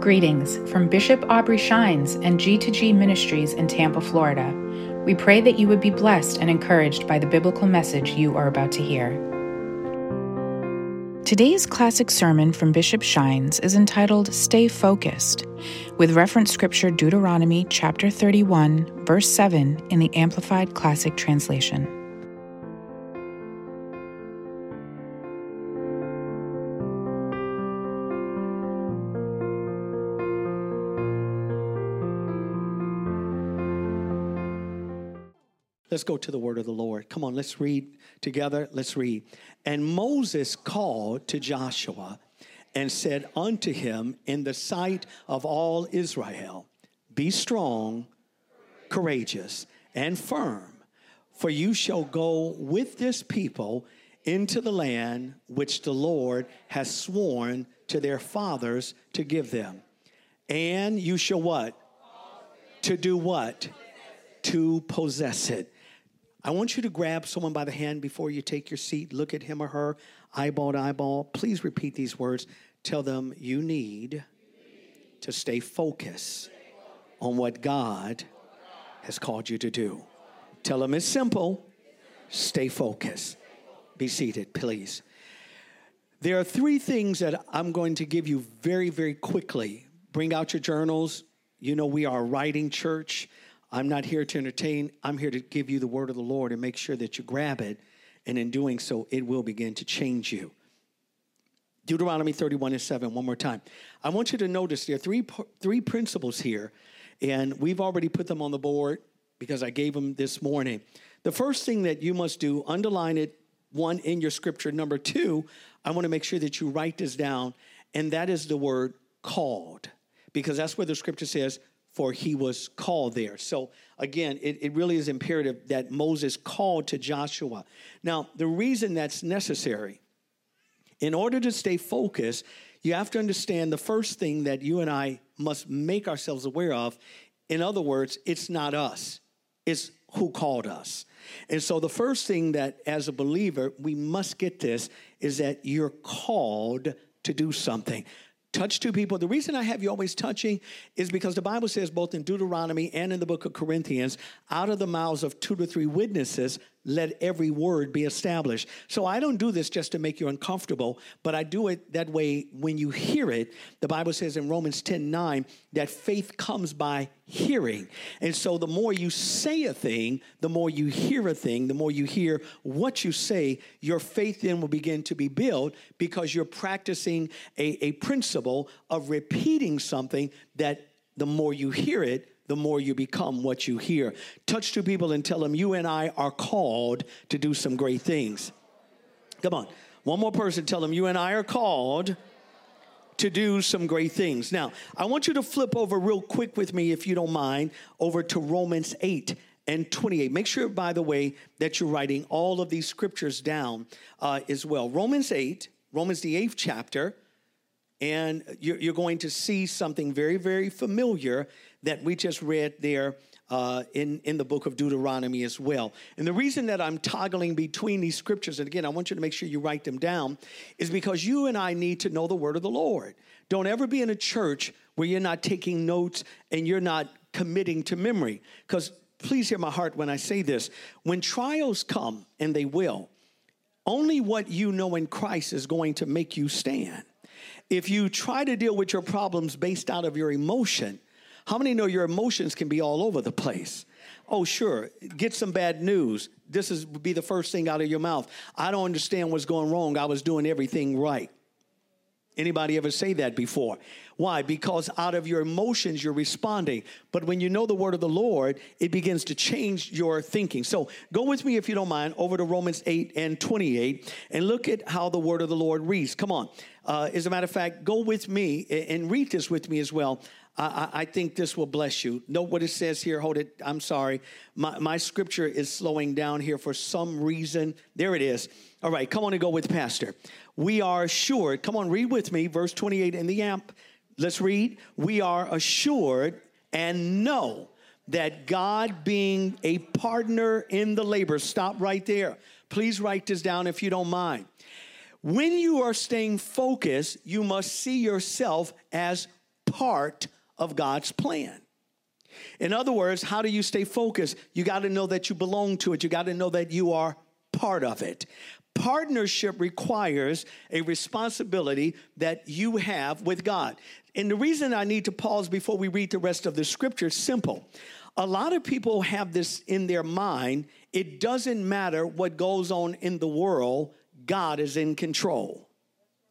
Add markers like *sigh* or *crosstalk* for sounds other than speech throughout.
Greetings from Bishop Aubrey Shines and G2G Ministries in Tampa, Florida. We pray that you would be blessed and encouraged by the biblical message you are about to hear. Today's classic sermon from Bishop Shines is entitled Stay Focused, with reference scripture Deuteronomy chapter 31, verse 7 in the Amplified Classic Translation. Let's go to the word of the Lord. Come on, let's read together. Let's read. And Moses called to Joshua and said unto him in the sight of all Israel, Be strong, courageous, and firm, for you shall go with this people into the land which the Lord has sworn to their fathers to give them. And you shall what? To do what? To possess it I want you to grab someone by the hand before you take your seat. Look at him or her, eyeball to eyeball. Please repeat these words. Tell them you need to stay focused on what God has called you to do. Tell them it's simple. Stay focused. Be seated, please. There are three things that I'm going to give you very, very quickly. Bring out your journals. You know, we are a writing church. I'm not here to entertain. I'm here to give you the word of the Lord and make sure that you grab it. And in doing so, it will begin to change you. Deuteronomy 31 and 7, one more time. I want you to notice there are three, three principles here, and we've already put them on the board because I gave them this morning. The first thing that you must do, underline it, one, in your scripture. Number two, I want to make sure that you write this down, and that is the word called, because that's where the scripture says, for he was called there. So again, it, it really is imperative that Moses called to Joshua. Now, the reason that's necessary, in order to stay focused, you have to understand the first thing that you and I must make ourselves aware of. In other words, it's not us, it's who called us. And so, the first thing that as a believer, we must get this is that you're called to do something. Touch two people. The reason I have you always touching is because the Bible says, both in Deuteronomy and in the book of Corinthians, out of the mouths of two to three witnesses, let every word be established. So I don't do this just to make you uncomfortable, but I do it that way when you hear it. The Bible says in Romans 10 9 that faith comes by hearing. And so the more you say a thing, the more you hear a thing, the more you hear what you say, your faith then will begin to be built because you're practicing a, a principle of repeating something that the more you hear it, the more you become what you hear. Touch two people and tell them, You and I are called to do some great things. Come on. One more person, tell them, You and I are called to do some great things. Now, I want you to flip over real quick with me, if you don't mind, over to Romans 8 and 28. Make sure, by the way, that you're writing all of these scriptures down uh, as well. Romans 8, Romans the eighth chapter, and you're, you're going to see something very, very familiar that we just read there uh, in, in the book of Deuteronomy as well. And the reason that I'm toggling between these scriptures, and again, I want you to make sure you write them down, is because you and I need to know the word of the Lord. Don't ever be in a church where you're not taking notes and you're not committing to memory. Because please hear my heart when I say this when trials come, and they will, only what you know in Christ is going to make you stand. If you try to deal with your problems based out of your emotion, how many know your emotions can be all over the place? Oh, sure. Get some bad news. This is be the first thing out of your mouth. I don't understand what's going wrong. I was doing everything right. Anybody ever say that before? Why? Because out of your emotions you're responding. But when you know the word of the Lord, it begins to change your thinking. So go with me, if you don't mind, over to Romans 8 and 28 and look at how the word of the Lord reads. Come on. Uh, as a matter of fact, go with me and read this with me as well. I, I, think this will bless you. Note what it says here. Hold it. I'm sorry. My, my scripture is slowing down here for some reason. There it is. All right, come on and go with Pastor. We are assured. Come on, read with me, verse 28 in the amp. Let's read. We are assured and know that God being a partner in the labor, stop right there. Please write this down if you don't mind. When you are staying focused, you must see yourself as part of God's plan. In other words, how do you stay focused? You got to know that you belong to it. You got to know that you are part of it. Partnership requires a responsibility that you have with God. And the reason I need to pause before we read the rest of the scripture is simple. A lot of people have this in their mind. It doesn't matter what goes on in the world, God is in control.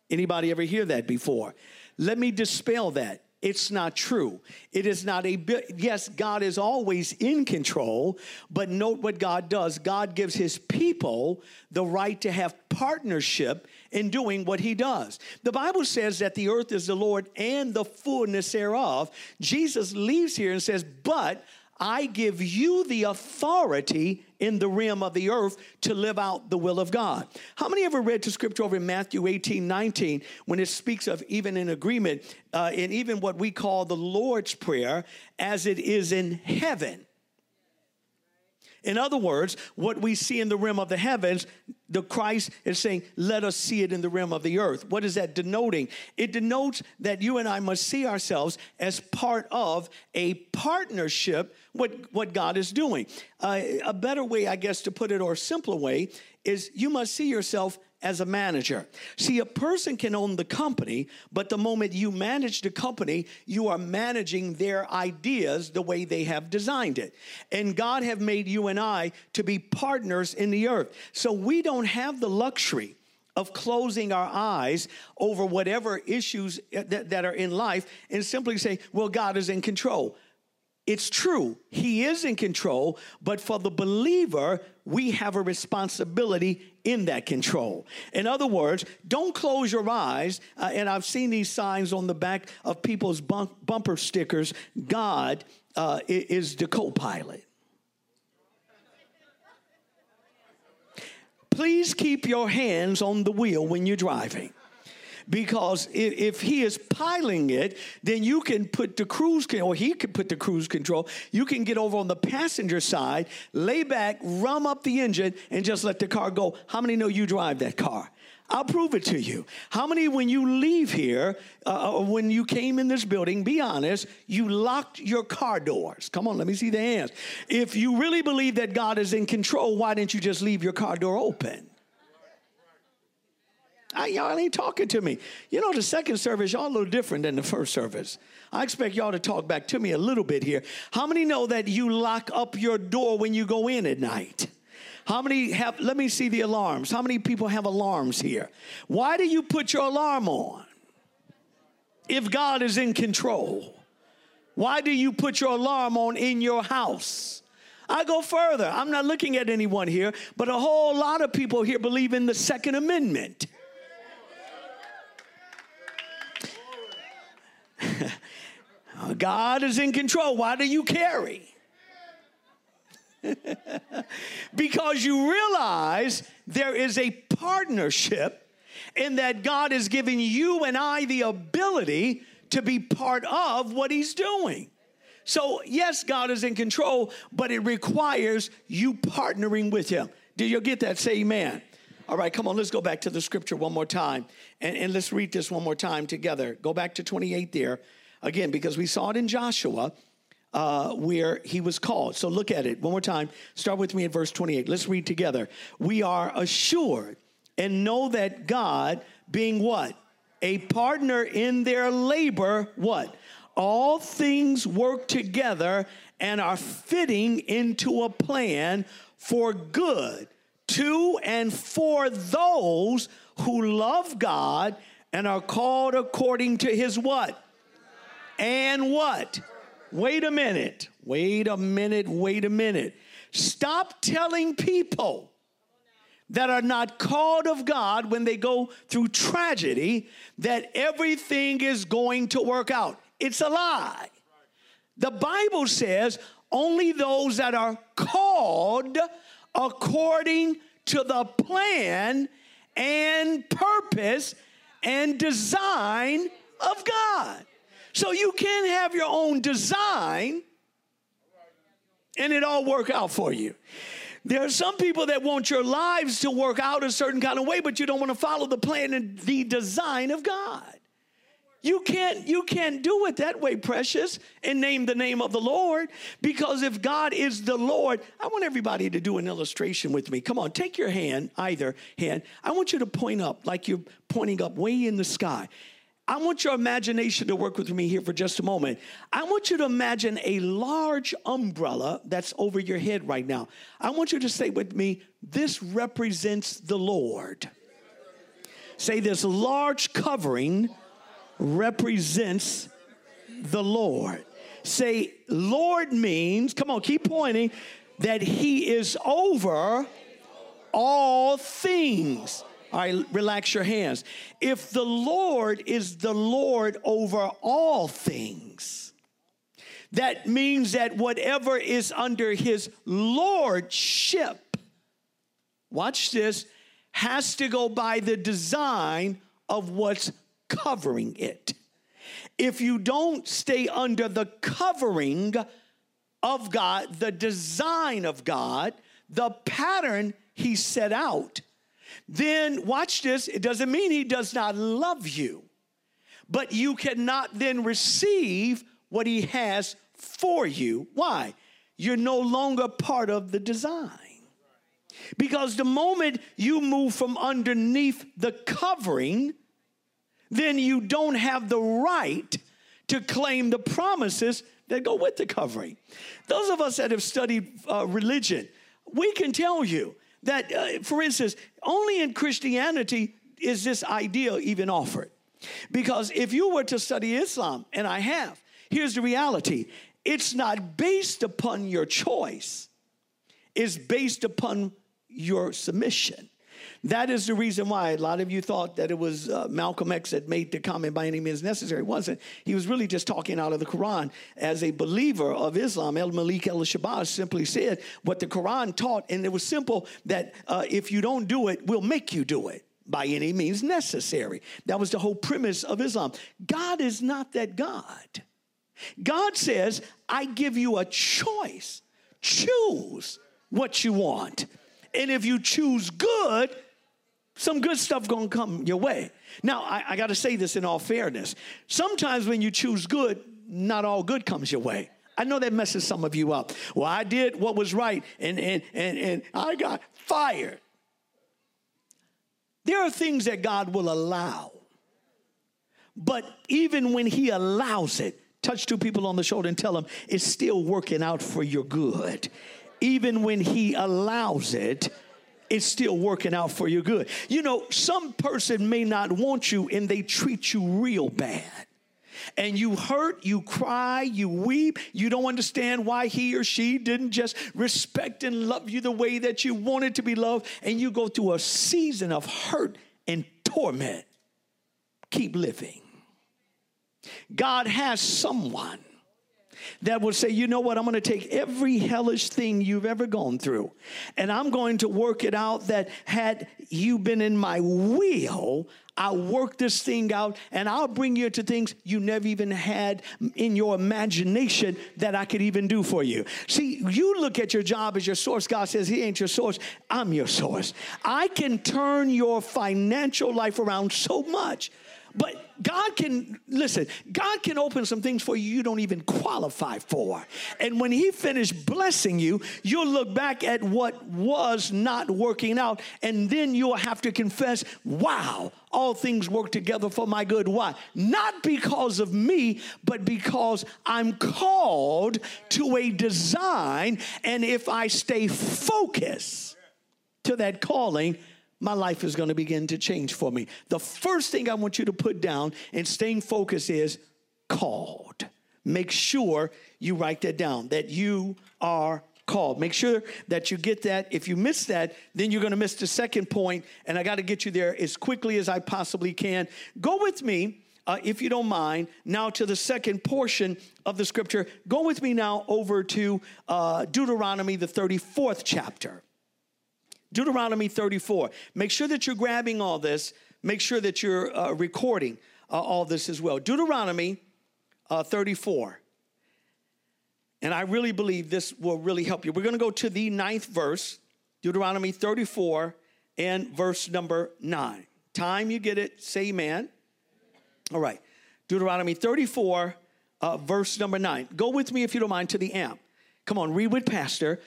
Anybody ever hear that before? Let me dispel that. It's not true. It is not a, yes, God is always in control, but note what God does. God gives his people the right to have partnership in doing what he does. The Bible says that the earth is the Lord and the fullness thereof. Jesus leaves here and says, but I give you the authority in the realm of the earth to live out the will of God. How many ever read the scripture over in Matthew 18 19 when it speaks of even in agreement uh, in even what we call the Lord's Prayer as it is in heaven? In other words, what we see in the realm of the heavens, the Christ is saying, let us see it in the realm of the earth. What is that denoting? It denotes that you and I must see ourselves as part of a partnership what, what God is doing. Uh, a better way, I guess, to put it, or a simpler way, is you must see yourself as a manager. See, a person can own the company, but the moment you manage the company, you are managing their ideas the way they have designed it. And God have made you and I to be partners in the earth. So we don't have the luxury of closing our eyes over whatever issues eh, that, that are in life and simply say, well, God is in control. It's true, He is in control, but for the believer, we have a responsibility in that control. In other words, don't close your eyes. Uh, and I've seen these signs on the back of people's bump, bumper stickers God uh, is the co pilot. Please keep your hands on the wheel when you're driving because if, he is piling it, then you can put the cruise control, or he can put the cruise control. You can get over on the passenger side, lay back, rum up the engine, and just let the car go. How many know you drive that car? I'll prove it to you. How many, when you leave here, uh, uh when you came in this building, be honest, you locked your car doors? Come on, let me see the hands. If you really believe that God is in control, why didn't you just leave your car door open? I, y'all ain't talking to me. You know, the second service, y'all a little different than the first service. I expect y'all to talk back to me a little bit here. How many know that you lock up your door when you go in at night? How many have, let me see the alarms. How many people have alarms here? Why do you put your alarm on if God is in control? Why do you put your alarm on in your house? I go further. I'm not looking at anyone here, but a whole lot of people here believe in the Second Amendment. God is in control. Why do you carry? *laughs* because you realize there is a partnership in that God is giving you and I the ability to be part of what He's doing. So, yes, God is in control, but it requires you partnering with Him. Do you get that? Say amen. All right, come on, let's go back to the scripture one more time and, and let's read this one more time together. Go back to 28 there again, because we saw it in Joshua uh, where he was called. So look at it one more time. Start with me at verse 28. Let's read together. We are assured and know that God, being what? A partner in their labor, what? All things work together and are fitting into a plan for good to and for those who love God and are called according to his what? And what? Wait a minute. Wait a minute. Wait a minute. Stop telling people that are not called of God when they go through tragedy that everything is going to work out. It's a lie. The Bible says only those that are called according to the plan and purpose and design of God. So you can have your own design and it all work out for you. There are some people that want your lives to work out a certain kind of way, but you don't want to follow the plan and the design of God. You can't you can't do it that way, precious, and name the name of the Lord because if God is the Lord, I want everybody to do an illustration with me. Come on, take your hand, either hand. I want you to point up like you're pointing up way in the sky. I want your imagination to work with me here for just a moment. I want you to imagine a large umbrella that's over your head right now. I want you to say with me, this represents the Lord. Say this large covering represents the Lord. Say, Lord means, come on, keep pointing, that He is over all things. All right, relax your hands. If the Lord is the Lord over all things, that means that whatever is under His lordship, watch this, has to go by the design of what's covering it. If you don't stay under the covering of God, the design of God, the pattern He set out, then watch this, it doesn't mean He does not love you, but you cannot then receive what He has for you. Why? You're no longer part of the design. Because the moment you move from underneath the covering, then you don't have the right to claim the promises that go with the covering. Those of us that have studied uh, religion, we can tell you that, uh, for instance, only in Christianity is this idea even offered. Because if you were to study Islam, and I have, here's the reality it's not based upon your choice, it's based upon your submission. That is the reason why a lot of you thought that it was uh, Malcolm X that made the comment by any means necessary. It wasn't. He was really just talking out of the Quran. As a believer of Islam, El Malik El Shabazz simply said what the Quran taught, and it was simple that uh, if you don't do it, we'll make you do it by any means necessary. That was the whole premise of Islam. God is not that God. God says, I give you a choice. Choose what you want. And if you choose good, some good stuff gonna come your way. Now, I, I gotta say this in all fairness. Sometimes when you choose good, not all good comes your way. I know that messes some of you up. Well, I did what was right and, and, and, and I got fired. There are things that God will allow. But even when He allows it, touch two people on the shoulder and tell them it's still working out for your good. Even when He allows it, it's still working out for your good. You know, some person may not want you and they treat you real bad. And you hurt, you cry, you weep. You don't understand why he or she didn't just respect and love you the way that you wanted to be loved. And you go through a season of hurt and torment. Keep living. God has someone that will say, you know what, I'm going to take every hellish thing you've ever gone through and I'm going to work it out that had you been in my will, I'll work this thing out and I'll bring you to things you never even had in your imagination that I could even do for you. See, you look at your job as your source. God says, He ain't your source, I'm your source. I can turn your financial life around so much but God can, listen, God can open some things for you you don't even qualify for. And when He finished blessing you, you'll look back at what was not working out, and then you'll have to confess, wow, all things work together for my good. Why? Not because of me, but because I'm called to a design, and if I stay focused to that calling, my life is going to begin to change for me. The first thing I want you to put down and staying focused is called. Make sure you write that down that you are called. Make sure that you get that. If you miss that, then you're going to miss the second point, and I got to get you there as quickly as I possibly can. Go with me. Uh, if you don't mind, now to the second portion of the scripture. Go with me now over to uh, Deuteronomy, the 34th chapter. Deuteronomy 34. Make sure that you're grabbing all this. Make sure that you're uh, recording uh, all this as well. Deuteronomy uh, 34. And I really believe this will really help you. We're going to go to the ninth verse, Deuteronomy 34 and verse number 9. Time you get it, say amen. All right. Deuteronomy 34, uh, verse number 9. Go with me, if you don't mind, to the amp. Come on, read with Pastor.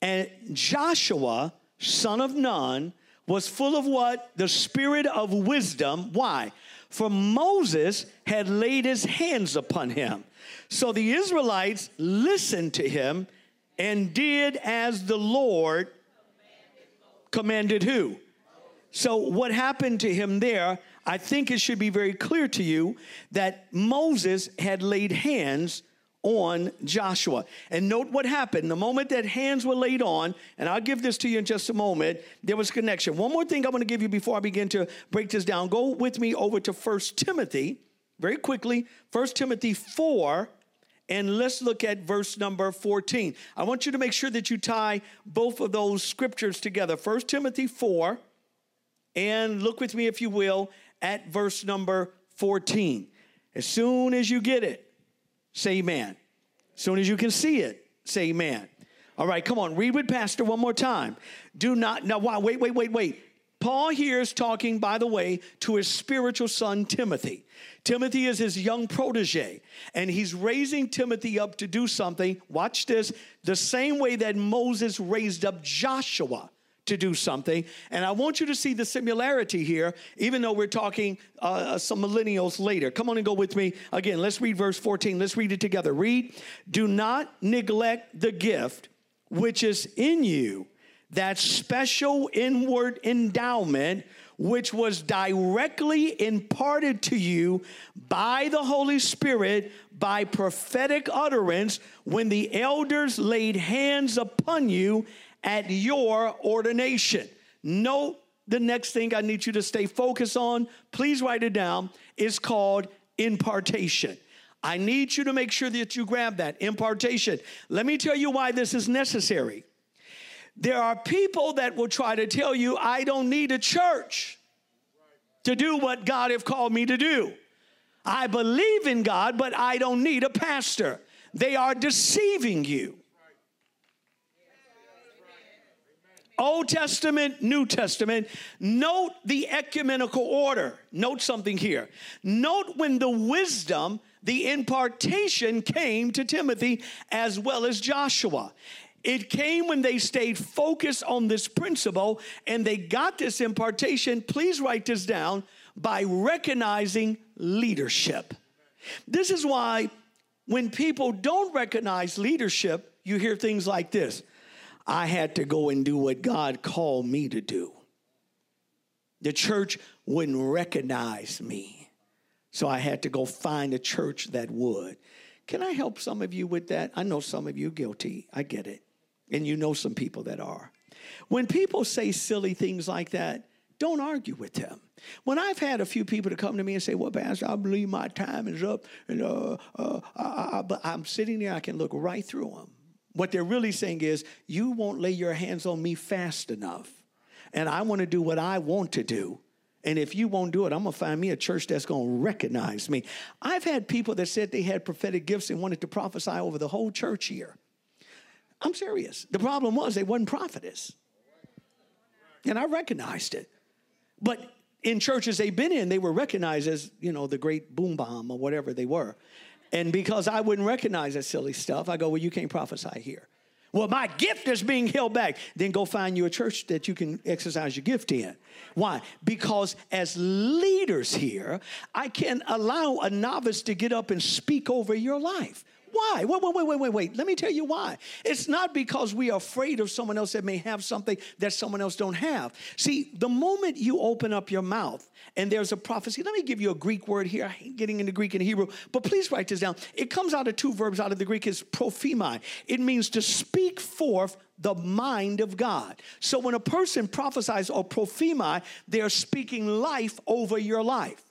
And Joshua, son of Nun, was full of what? The spirit of wisdom. Why? For Moses had laid his hands upon him. So the Israelites listened to him and did as the Lord commanded who? So, what happened to him there, I think it should be very clear to you that Moses had laid hands on Joshua. And note what happened. The moment that hands were laid on, and I'll give this to you in just a moment, there was connection. One more thing I want to give you before I begin to break this down. Go with me over to First Timothy very quickly. First Timothy 4 and let's look at verse number 14. I want you to make sure that you tie both of those scriptures together. 1 Timothy 4, and look with me, if you will, at verse number 14. As soon as you get it, say amen. As soon as you can see it, say amen. All right, come on, read with Pastor one more time. Do not, now, wow, wait, wait, wait, wait. Paul here is talking, by the way, to his spiritual son Timothy. Timothy is his young protege, and he's raising Timothy up to do something. Watch this the same way that Moses raised up Joshua to do something. And I want you to see the similarity here, even though we're talking uh, some millennials later. Come on and go with me again. Let's read verse 14. Let's read it together. Read, do not neglect the gift which is in you that special inward endowment which was directly imparted to you by the Holy Spirit by prophetic utterance when the elders laid hands upon you at your ordination. Note the next thing I need you to stay focused on, please write it down, It's called impartation. I need you to make sure that you grab that impartation. Let me tell you why this is necessary. There are people that will try to tell you, I don't need a church to do what God have called me to do. I believe in God, but I don't need a pastor. They are deceiving you. Old Testament, New Testament. Note the ecumenical order. Note something here. Note when the wisdom, the impartation came to Timothy as well as Joshua. It came when they stayed focused on this principle and they got this impartation. Please write this down by recognizing leadership. This is why when people don't recognize leadership, you hear things like this I had to go and do what God called me to do. The church wouldn't recognize me. So I had to go find a church that would. Can I help some of you with that? I know some of you guilty. I get it. And you know some people that are. When people say silly things like that, don't argue with them. When I've had a few people to come to me and say, "Well, Pastor, I believe my time is up," and uh, uh, I, I, but I'm sitting there, I can look right through them. What they're really saying is, "You won't lay your hands on me fast enough, and I want to do what I want to do." And if you won't do it, I'm gonna find me a church that's gonna recognize me. I've had people that said they had prophetic gifts and wanted to prophesy over the whole church here. I'm serious. The problem was they wasn't prophetess. And I recognized it. But in churches they've been in, they were recognized as, you know, the great boom bomb or whatever they were. And because I wouldn't recognize that silly stuff, I go, well, you can't prophesy here. Well, my gift is being held back. Then go find you a church that you can exercise your gift in. Why? Because as leaders here, I can allow a novice to get up and speak over your life. Why? Wait, wait, wait, wait, wait, wait. Let me tell you why. It's not because we are afraid of someone else that may have something that someone else don't have. See, the moment you open up your mouth and there's a prophecy, let me give you a Greek word here. I hate getting into Greek and Hebrew, but please write this down. It comes out of two verbs out of the Greek is prophemi. It means to speak forth the mind of God. So when a person prophesies or prophemi, they're speaking life over your life.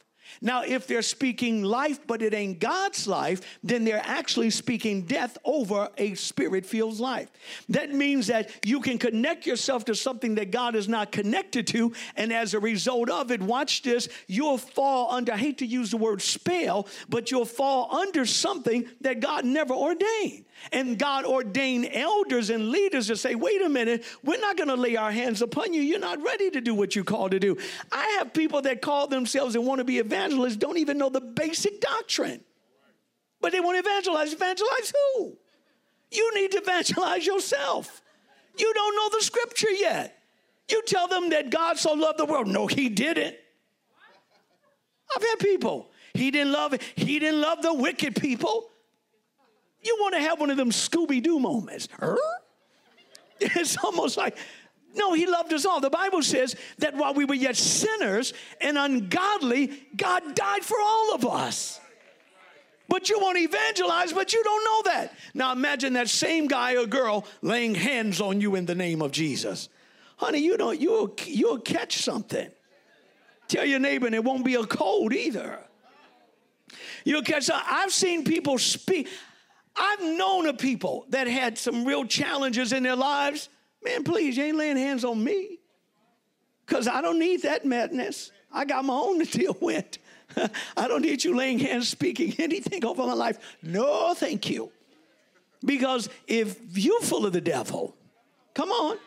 Now, if they're speaking life, but it ain't God's life, then they're actually speaking death over a spirit filled life. That means that you can connect yourself to something that God is not connected to, and as a result of it, watch this, you'll fall under, I hate to use the word spell, but you'll fall under something that God never ordained. And God ordained elders and leaders to say, wait a minute, we're not going to lay our hands upon you. You're not ready to do what you called to do. I have people that call themselves and want to be evangelists don't even know the basic doctrine. But they want to evangelize. Evangelize who? You need to evangelize yourself. You don't know the scripture yet. You tell them that God so loved the world. No, he didn't. I've had people. He didn't love. He didn't love the wicked people. You want to have one of them Scooby Doo moments. *laughs* It's almost like, no, he loved us all. The Bible says that while we were yet sinners and ungodly, God died for all of us. But you want to evangelize, but you don't know that. Now imagine that same guy or girl laying hands on you in the name of Jesus. Honey, you don't, you'll, you'll catch something. Tell your neighbor, and it won't be a cold either. You'll catch, I've seen people speak. I've known of people that had some real challenges in their lives. Man, please, you ain't laying hands on me. Because I don't need that madness. I got my own to deal *laughs* with. I don't need you laying hands, speaking anything over my life. No, thank you. Because if you're full of the devil, come on,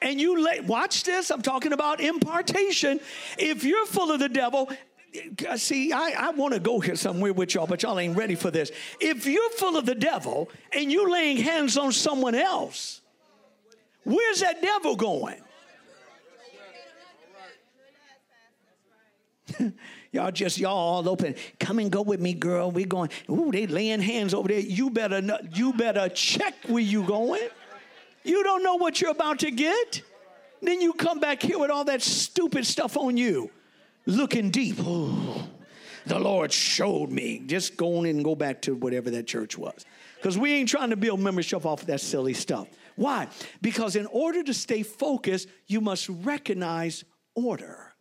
and you lay, watch this, I'm talking about impartation. If you're full of the devil, Uh, see, I, I want to go here somewhere with y'all, but y'all ain't ready for this. If you're full of the devil and you're laying hands on someone else, where's that devil going? *laughs* Y'all just y'all all open. Come and go with me, girl. We going. Ooh, they laying hands over there. You better you better check where you going. You don't know what you're about to get. Then you come back here with all that stupid stuff on you, looking deep. Ooh, the Lord showed me. Just go on and go back to whatever that church was. Because we ain't trying to build membership off of that silly stuff. Why? Because in order to stay focused, you must recognize order.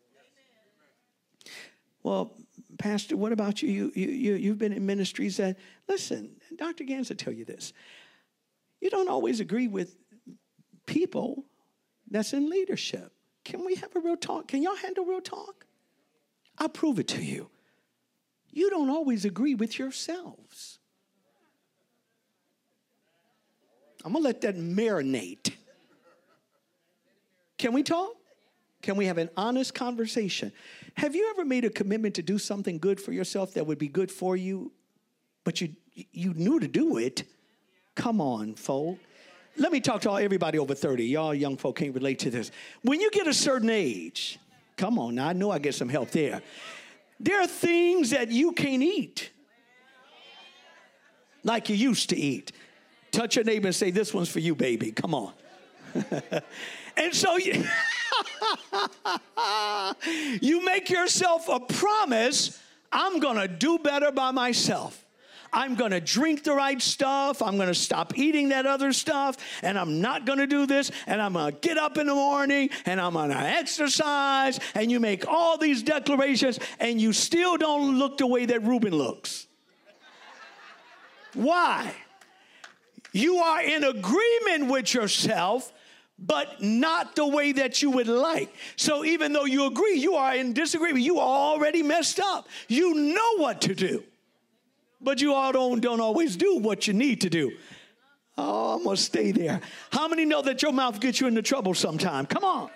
Well, Pastor, what about you? You, you, you have been in ministries that, listen, Dr. Gans will tell you this. You don't always agree with people that's in leadership. Can we have a real talk? Can y'all handle real talk? I'll prove it to you. You don't always agree with yourselves. I'm gonna let that marinate. Can we talk? Can we have an honest conversation? Have you ever made a commitment to do something good for yourself that would be good for you, but you you knew to do it? Come on, folk. Let me talk to all everybody over 30. Y'all young folk can't relate to this. When you get a certain age, come on now, I know I get some help there. There are things that you can't eat like you used to eat. Touch your neighbor and say, This one's for you, baby. Come on. *laughs* and so you. *laughs* you make yourself a promise I'm gonna do better by myself. I'm going to drink the right stuff. I'm going to stop eating that other stuff. And I'm not going to do this. And I'm going to get up in the morning and I'm going to exercise. And you make all these declarations and you still don't look the way that Reuben looks. Why? You are in agreement with yourself but not the way that you would like. So even though you agree, you are in disagreement. You are already messed up. You know what to do, but you all don't, don't always do what you need to do. Oh, I'm gonna stay there. How many know that your mouth gets you into trouble sometime? Come on.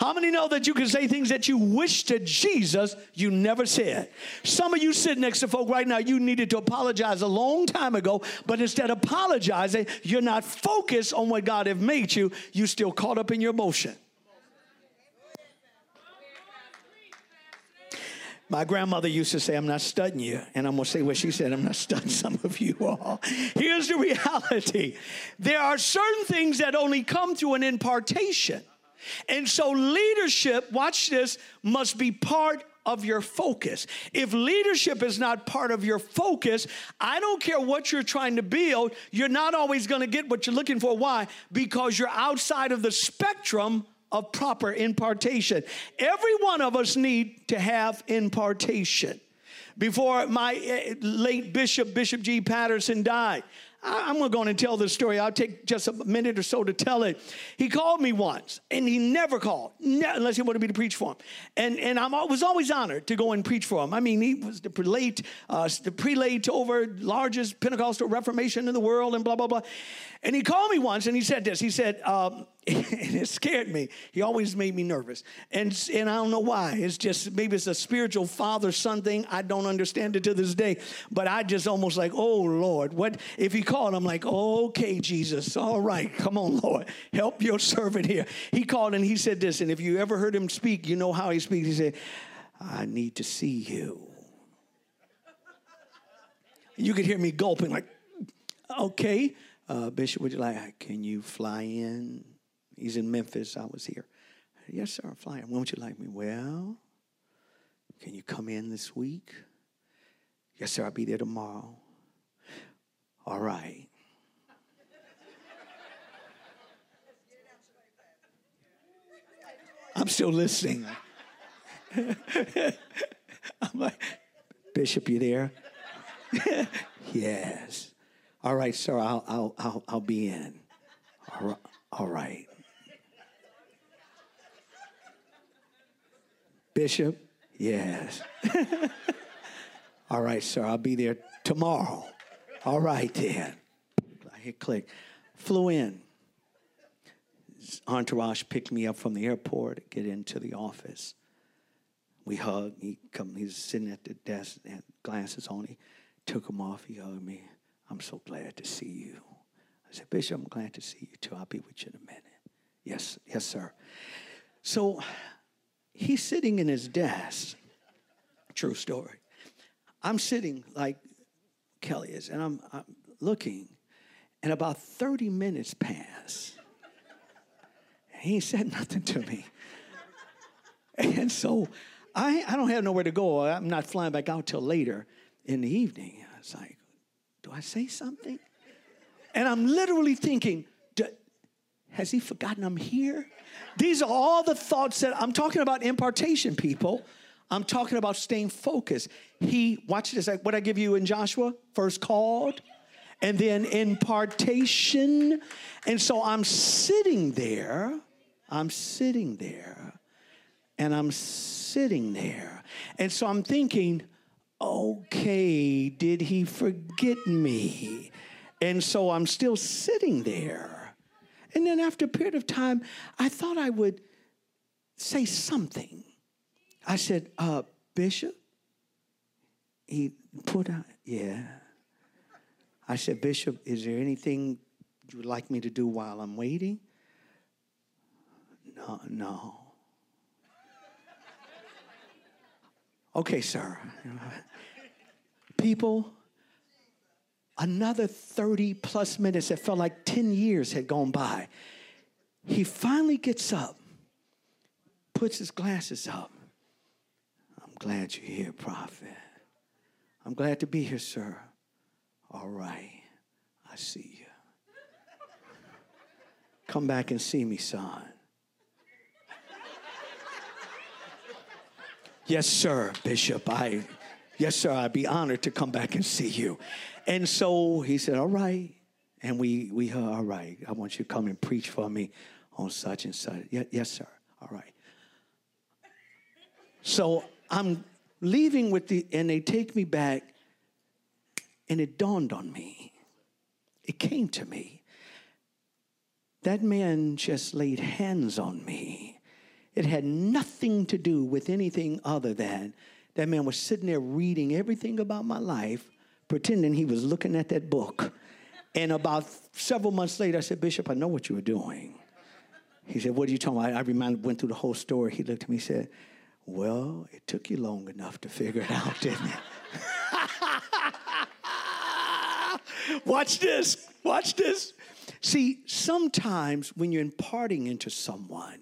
How many know that you can say things that you wish to Jesus you never said? Some of you sit next to folk right now, you needed to apologize a long time ago, but instead of apologizing, you're not focused on what God have made you, you still caught up in your emotion. My grandmother used to say, I'm not studying you. And I'm going to say what she said, I'm not studying *laughs* some of you all. Here's the reality there are certain things that only come through an impartation. And so, leadership, watch this, must be part of your focus. If leadership is not part of your focus, I don't care what you're trying to build, you're not always going to get what you're looking for. Why? Because you're outside of the spectrum of proper impartation. Every one of us need to have impartation. Before my eh, late bishop, Bishop G. Patterson, died, I, am going to tell this story. I'll take just a minute or so to tell it. He called me once, and he never called, unless he wanted me to preach for him. And, and I was always honored to go and preach for him. I mean, he was the prelate, uh, the prelate over largest Pentecostal Reformation in the world, and blah, blah, blah. And he called me once, and he said this. He said, um, *laughs* and it scared me. He always made me nervous. And, and I don't know why. It's just, maybe it's a spiritual father son thing. I don't understand it to this day. But I just almost like, oh, Lord, what if he called? I'm like, okay, Jesus, all right, come on, Lord, help your servant here. He called and he said this. And if you ever heard him speak, you know how he speaks. He said, I need to see you. You could hear me gulping, like, okay, uh, Bishop, would you like, can you fly in? He's in Memphis. I was here. Yes, sir, I'm flying. When would you like me? Well, can you come in this week? Yes, sir, I'll be there tomorrow. All right. I'm still listening. *laughs* I'm like, Bishop, you there? *laughs* yes. All right, sir, I'll, I'll, I'll, I'll be in. All right. All right. Bishop, yes. *laughs* All right, sir, I'll be there tomorrow. All right, then. I hit click. Flew in. Entourage picked me up from the airport, get into the office. We hugged. He come. He's sitting at the desk, had glasses on. He took them off. He hugged me. I'm so glad to see you. I said, Bishop, I'm glad to see you too. I'll be with you in a minute. Yes, yes, sir. So he's sitting in his desk. True story. I'm sitting like Kelly is, and I'm, I'm looking, and about 30 minutes pass. He said nothing to me. And so I, I don't have nowhere to go. I'm not flying back out till later in the evening. I was like, do I say something? And I'm literally thinking, has he forgotten I'm here? These are all the thoughts that I'm talking about impartation, people. I'm talking about staying focused. He, watch this, what I give you in Joshua, first called, and then impartation. And so I'm sitting there, I'm sitting there, and I'm sitting there. And so I'm thinking, okay, did he forget me? And so I'm still sitting there. And then after a period of time, I thought I would say something. I said, uh, Bishop, he put out, yeah. I said, Bishop, is there anything you would like me to do while I'm waiting? No, no. Okay, sir. People, another 30 plus minutes, it felt like 10 years had gone by. He finally gets up, puts his glasses up. I'm glad you're here, prophet. I'm glad to be here, sir. All right, I see you. Come back and see me, son. Yes, sir, Bishop. I Yes, sir, I'd be honored to come back and see you. And so he said, All right. And we, we heard, All right, I want you to come and preach for me on such and such. Yes, sir. All right. So I'm leaving with the, and they take me back, and it dawned on me. It came to me. That man just laid hands on me. It had nothing to do with anything other than that man was sitting there reading everything about my life, pretending he was looking at that book. And about several months later, I said, Bishop, I know what you were doing. He said, What are you talking about? I reminded, went through the whole story. He looked at me and said, Well, it took you long enough to figure it out, didn't it? *laughs* Watch this. Watch this. See, sometimes when you're imparting into someone,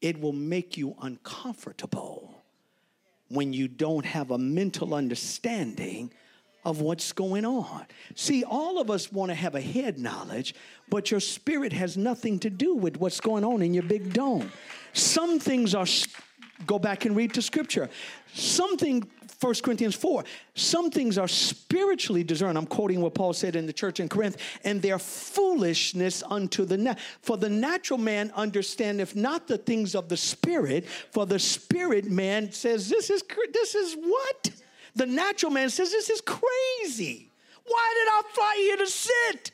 it will make you uncomfortable when you don't have a mental understanding of what's going on. See, all of us want to have a head knowledge, but your spirit has nothing to do with what's going on in your big dome. Some things are, go back and read the scripture. Something 1 Corinthians 4. Some things are spiritually discerned. I'm quoting what Paul said in the church in Corinth, and they're foolishness unto the. For the natural man understandeth not the things of the spirit, for the spirit man says, This is this is what? The natural man says, This is crazy. Why did I fly here to sit?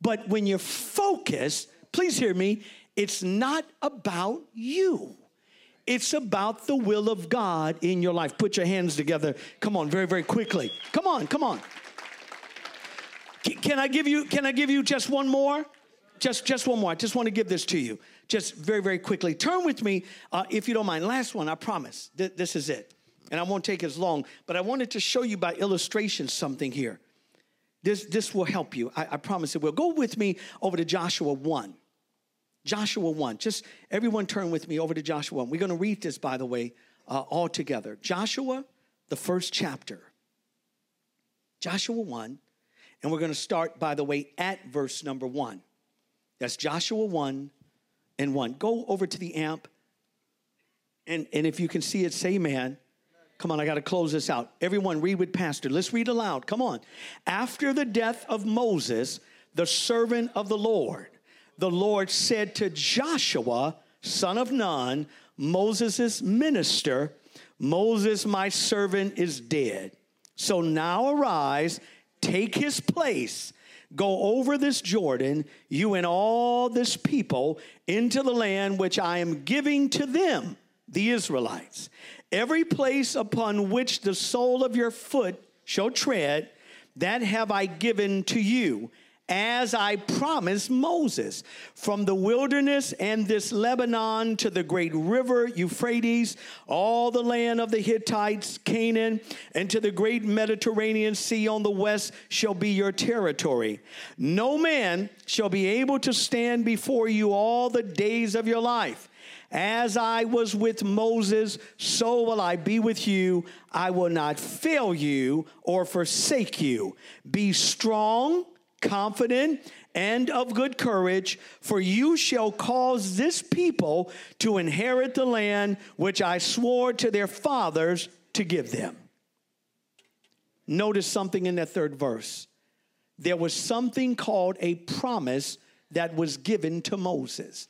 But when you're focused, please hear me, it's not about you. It's about the will of God in your life. Put your hands together. Come on, very, very quickly. Come on, come on. Can I give you, can I give you just one more? Just, just one more. I just want to give this to you. Just very, very quickly. Turn with me, uh, if you don't mind. Last one, I promise. Th- this is it. And I won't take as long, but I wanted to show you by illustration something here. This, this will help you. I, I promise it will. Go with me over to Joshua 1. Joshua 1. Just everyone turn with me over to Joshua 1. We're going to read this, by the way, uh, all together. Joshua, the first chapter. Joshua 1. And we're going to start, by the way, at verse number 1. That's Joshua 1 and 1. Go over to the amp. And, and if you can see it, say amen. Come on, I got to close this out. Everyone, read with Pastor. Let's read aloud. Come on. After the death of Moses, the servant of the Lord, the Lord said to Joshua, son of Nun, Moses' minister, Moses, my servant, is dead. So now arise, take his place, go over this Jordan, you and all this people, into the land which I am giving to them, the Israelites. Every place upon which the sole of your foot shall tread, that have I given to you as I promised Moses. From the wilderness and this Lebanon to the great river Euphrates, all the land of the Hittites, Canaan, and to the great Mediterranean Sea on the west shall be your territory. No man shall be able to stand before you all the days of your life. As I was with Moses, so will I be with you. I will not fail you or forsake you. Be strong confident and of good courage, for you shall cause this people to inherit the land which I swore to their fathers to give them. Notice something in that third verse. There was something called a promise that was given to Moses.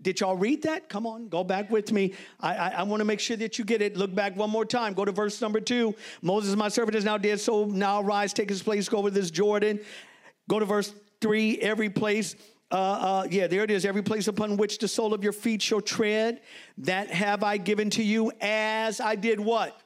Did y'all read that? Come on, go back with me. I, I, I want to make sure that you get it. Look back one more time. Go to verse number two. Moses, my servant, is now dead, so now rise, take his place, go over this Jordan. Go to verse 3 every place. Uh, uh, yeah, there it is. Every place upon which the sole of your feet shall tread, that have I given to you as I did what?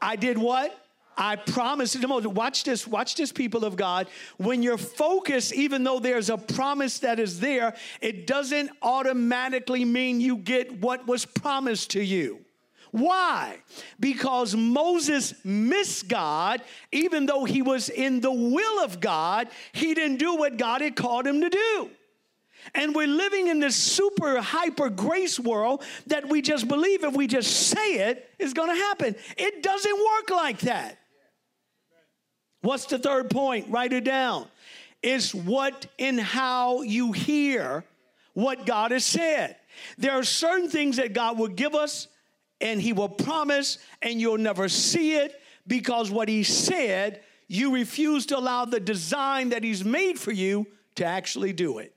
I did what? I promised to Watch this, watch this, people of God. When you're focused, even though there's a promise that is there, it doesn't automatically mean you get what was promised to you. Why? Because Moses missed God, even though he was in the will of God, he didn't do what God had called him to do. And we're living in this super hyper grace world that we just believe if we just say it, it's gonna happen. It doesn't work like that. What's the third point? Write it down. It's what and how you hear what God has said. There are certain things that God will give us and he will promise and you'll never see it because what he said, you refuse to allow the design that he's made for you to actually do it.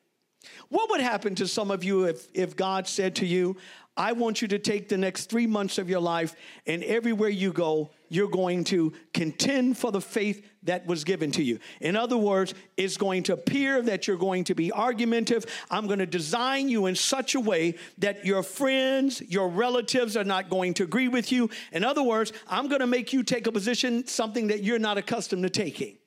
What would happen to some of you if, if God said to you, I want you to take the next three months of your life, and everywhere you go, you're going to contend for the faith that was given to you. In other words, it's going to appear that you're going to be argumentative. I'm going to design you in such a way that your friends, your relatives are not going to agree with you. In other words, I'm going to make you take a position, something that you're not accustomed to taking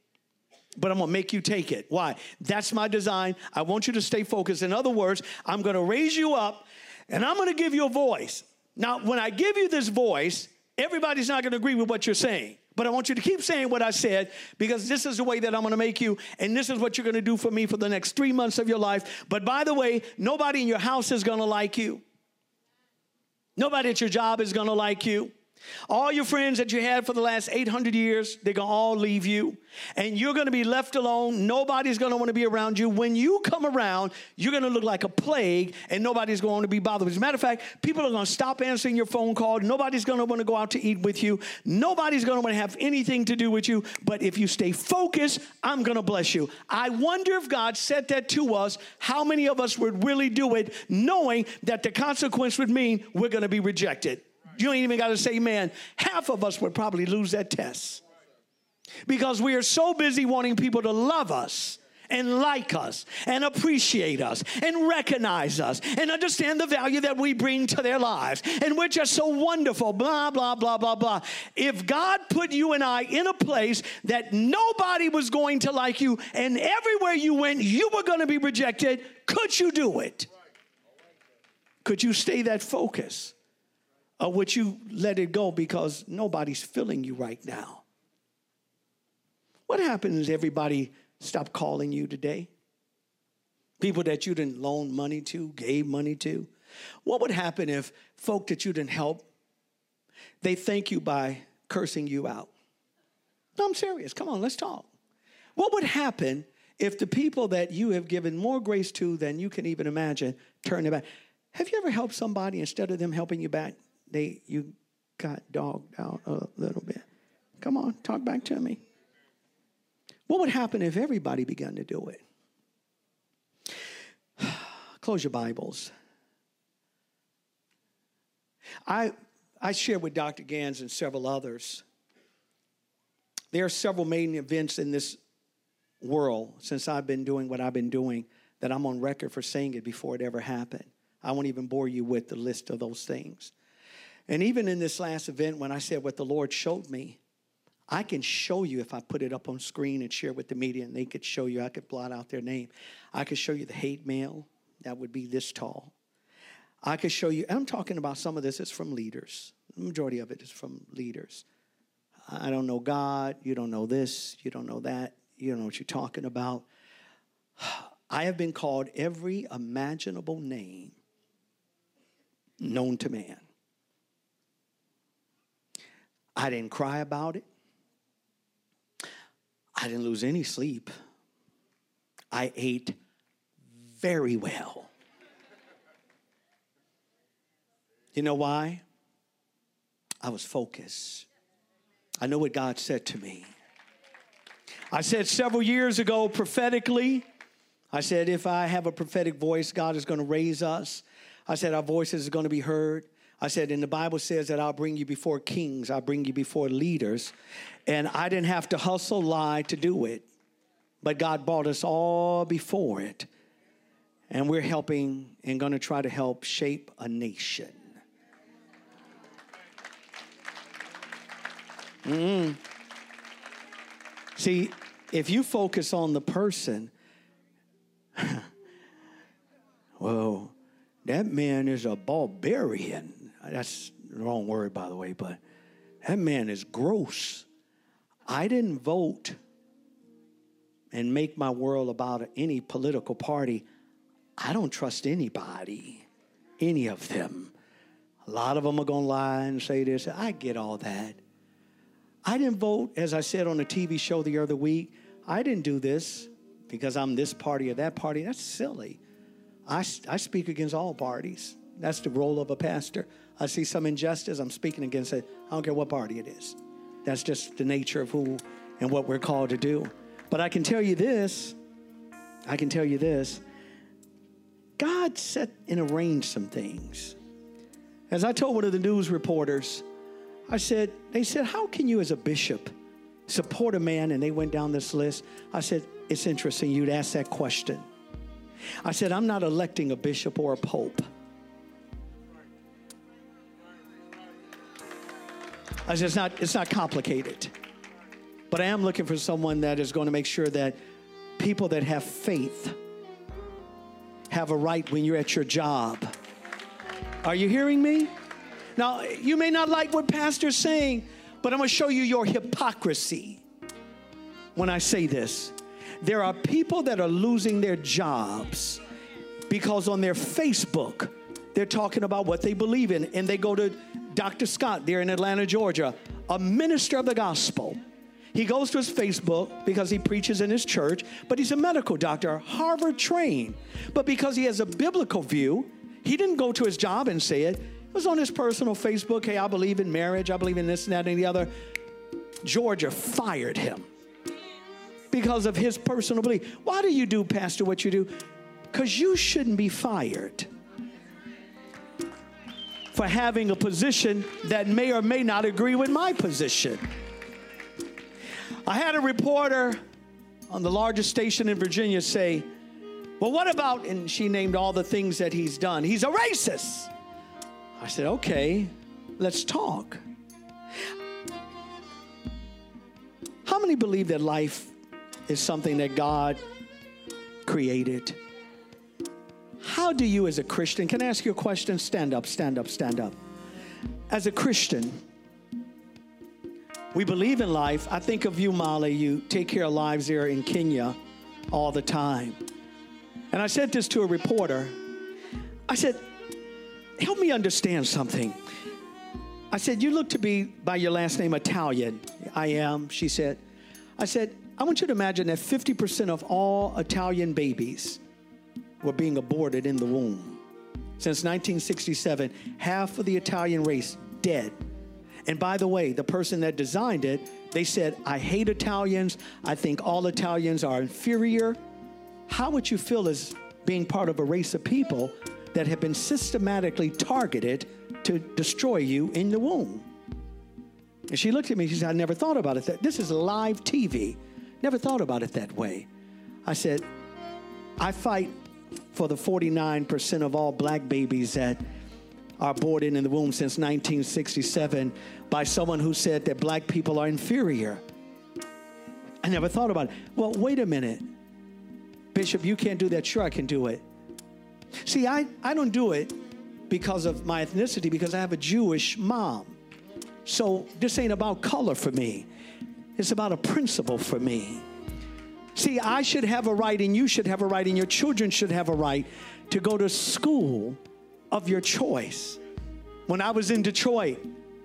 but I'm gonna make you take it. Why? That's my design. I want you to stay focused. In other words, I'm gonna raise you up and I'm going to give you a voice. Now, when I give you this voice, everybody's not going to agree with what you're saying. But I want you to keep saying what I said because this is the way that I'm going to make you, and this is what you're going to do for me for the next three months of your life. But by the way, nobody in your house is going to like you. Nobody at your job is going to like you. All your friends that you had for the last 800 years, they're going to all leave you. And you're going to be left alone. Nobody's going to want to be around you. When you come around, you're going to look like a plague and nobody's going to be bothered. As a matter of fact, people are going to stop answering your phone call. Nobody's going to want to go out to eat with you. Nobody's going to want to have anything to do with you. But if you stay focused, I'm going to bless you. I wonder if God said that to us, how many of us would really do it knowing that the consequence would mean we're going to be rejected? You ain't even got to say man. Half of us would probably lose that test because we are so busy wanting people to love us and like us and appreciate us and recognize us and understand the value that we bring to their lives. And we're just so wonderful, blah, blah, blah, blah, blah. If God put you and I in a place that nobody was going to like you and everywhere you went, you were going to be rejected, could you do it? Could you stay that focus? Or would you let it go because nobody's feeling you right now? What happens if everybody stopped calling you today? People that you didn't loan money to, gave money to. What would happen if folk that you didn't help, they thank you by cursing you out? No, I'm serious. Come on, let's talk. What would happen if the people that you have given more grace to than you can even imagine turn their back? Have you ever helped somebody instead of them helping you back? They you got dogged out a little bit. Come on, talk back to me. What would happen if everybody began to do it? *sighs* Close your Bibles. I I shared with Dr. Gans and several others. There are several main events in this world since I've been doing what I've been doing that I'm on record for saying it before it ever happened. I won't even bore you with the list of those things. And even in this last event, when I said what the Lord showed me, I can show you if I put it up on screen and share with the media, and they could show you, I could blot out their name. I could show you the hate mail, that would be this tall. I could show you, I'm talking about some of this is from leaders. The majority of it is from leaders. I don't know God, you don't know this, you don't know that, you don't know what you're talking about. *sighs* I have been called every imaginable name known to man. I didn't cry about it. I didn't lose any sleep. I ate very well. You know why? I was focused. I know what God said to me. I said several years ago prophetically, I said, if I have a prophetic voice, God is going to raise us. I said, our voices are going to be heard. I said, and the Bible says that I'll bring you before kings, I'll bring you before leaders. And I didn't have to hustle, lie to do it. But God brought us all before it. And we're helping and going to try to help shape a nation. Mm-hmm. See, if you focus on the person, *laughs* whoa, that man is a barbarian. That's the wrong word, by the way, but that man is gross. I didn't vote and make my world about any political party. I don't trust anybody, any of them. A lot of them are going to lie and say this. I get all that. I didn't vote, as I said on a TV show the other week, I didn't do this because I'm this party or that party. That's silly. I, I speak against all parties. That's the role of a pastor. I see some injustice, I'm speaking against it. I don't care what party it is. That's just the nature of who and what we're called to do. But I can tell you this I can tell you this God set and arranged some things. As I told one of the news reporters, I said, they said, how can you as a bishop support a man? And they went down this list. I said, it's interesting you'd ask that question. I said, I'm not electing a bishop or a pope. I said, it's not, it's not complicated. But I am looking for someone that is going to make sure that people that have faith have a right when you're at your job. Are you hearing me? Now, you may not like what Pastor's saying, but I'm going to show you your hypocrisy when I say this. There are people that are losing their jobs because on their Facebook, they're talking about what they believe in, and they go to Dr. Scott there in Atlanta, Georgia, a minister of the gospel. He goes to his Facebook because he preaches in his church, but he's a medical doctor, Harvard trained. But because he has a biblical view, he didn't go to his job and say it. It was on his personal Facebook, hey, I believe in marriage, I believe in this and that and the other. Georgia fired him because of his personal belief. Why do you do, Pastor, what you do? Because you shouldn't be fired for having a position that may or may not agree with my position. I had a reporter on the largest station in Virginia say, Well, what about, and she named all the things that he's done. He's a racist. I said, Okay, let's talk. How many believe that life is something that God created? How do you, as a Christian, can I ask you a question? Stand up, stand up, stand up. As a Christian, we believe in life. I think of you, Molly. You take care of lives there in Kenya all the time. And I said this to a reporter. I said, help me understand something. I said, You look to be by your last name Italian. I am, she said. I said, I want you to imagine that 50% of all Italian babies were being aborted in the womb. Since 1967, half of the Italian race dead. And by the way, the person that designed it, they said, I hate Italians. I think all Italians are inferior. How would you feel as being part of a race of people that have been systematically targeted to destroy you in the womb? And she looked at me, she said, I never thought about it. That this is live TV. Never thought about it that way. I said, I fight for the 49% of all black babies that are aborted in the womb since 1967 by someone who said that black people are inferior. I never thought about it. Well, wait a minute. Bishop, you can't do that. Sure, I can do it. See, I, I don't do it because of my ethnicity, because I have a Jewish mom. So this ain't about color for me, it's about a principle for me. See, I should have a right, and you should have a right, and your children should have a right to go to school of your choice. When I was in Detroit,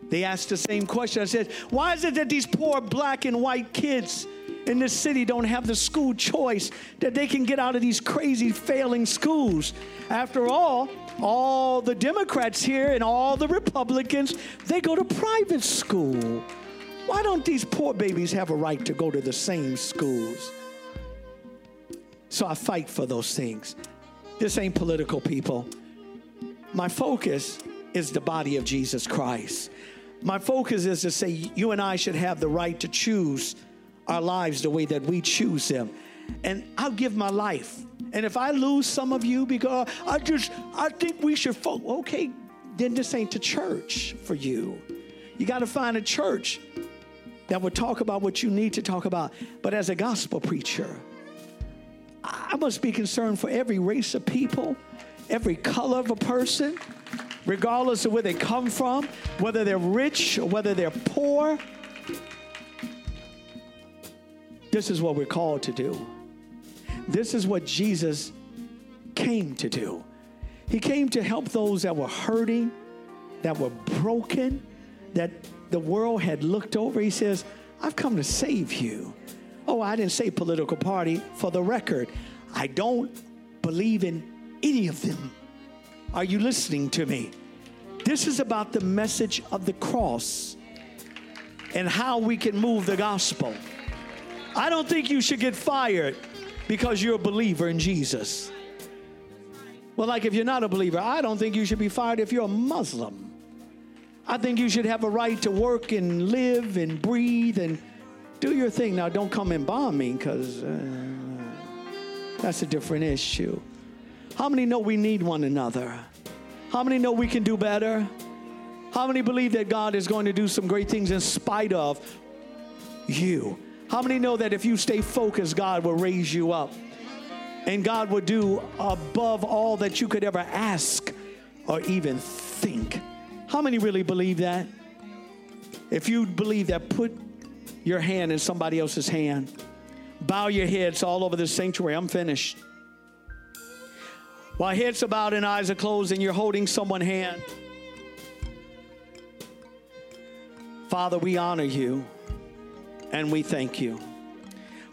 they asked the same question. I said, Why is it that these poor black and white kids in this city don't have the school choice that they can get out of these crazy failing schools? After all, all the Democrats here and all the Republicans, they go to private school. Why don't these poor babies have a right to go to the same schools? So I fight for those things. This ain't political, people. My focus is the body of Jesus Christ. My focus is to say you and I should have the right to choose our lives the way that we choose them. And I'll give my life. And if I lose some of you because I just I think we should focus, okay, then this ain't the church for you. You got to find a church that would talk about what you need to talk about. But as a gospel preacher, I must be concerned for every race of people, every color of a person, regardless of where they come from, whether they're rich or whether they're poor. This is what we're called to do. This is what Jesus came to do. He came to help those that were hurting, that were broken, that the world had looked over. He says, I've come to save you. Oh, I didn't say political party. For the record, I don't believe in any of them. Are you listening to me? This is about the message of the cross and how we can move the gospel. I don't think you should get fired because you're a believer in Jesus. Well, like if you're not a believer, I don't think you should be fired if you're a Muslim. I think you should have a right to work and live and breathe and do your thing. Now, don't come and bomb me because uh, that's a different issue. How many know we need one another? How many know we can do better? How many believe that God is going to do some great things in spite of you? How many know that if you stay focused, God will raise you up? And God will do above all that you could ever ask or even think. How many really believe that? If you believe that, put your hand in somebody else's hand. Bow your heads all over this sanctuary. I'm finished. While heads are bowed and eyes are closed and you're holding someone's hand, Father, we honor you and we thank you.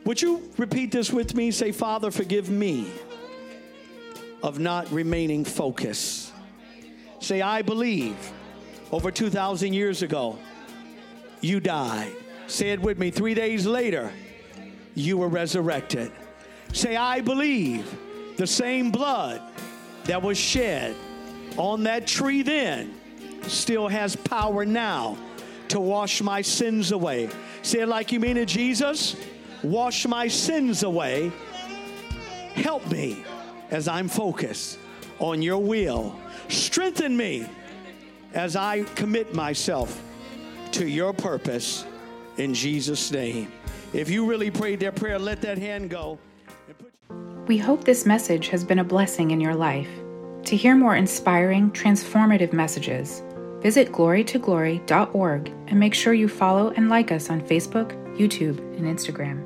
Would you repeat this with me? Say, Father, forgive me of not remaining focused. Say, I believe over 2,000 years ago, you died. Say it with me. Three days later, you were resurrected. Say, I believe the same blood that was shed on that tree then still has power now to wash my sins away. Say it like you mean it, Jesus. Wash my sins away. Help me as I'm focused on your will. Strengthen me as I commit myself to your purpose in Jesus' name. If you really prayed that prayer, let that hand go. We hope this message has been a blessing in your life. To hear more inspiring, transformative messages, visit glorytoglory.org and make sure you follow and like us on Facebook, YouTube, and Instagram.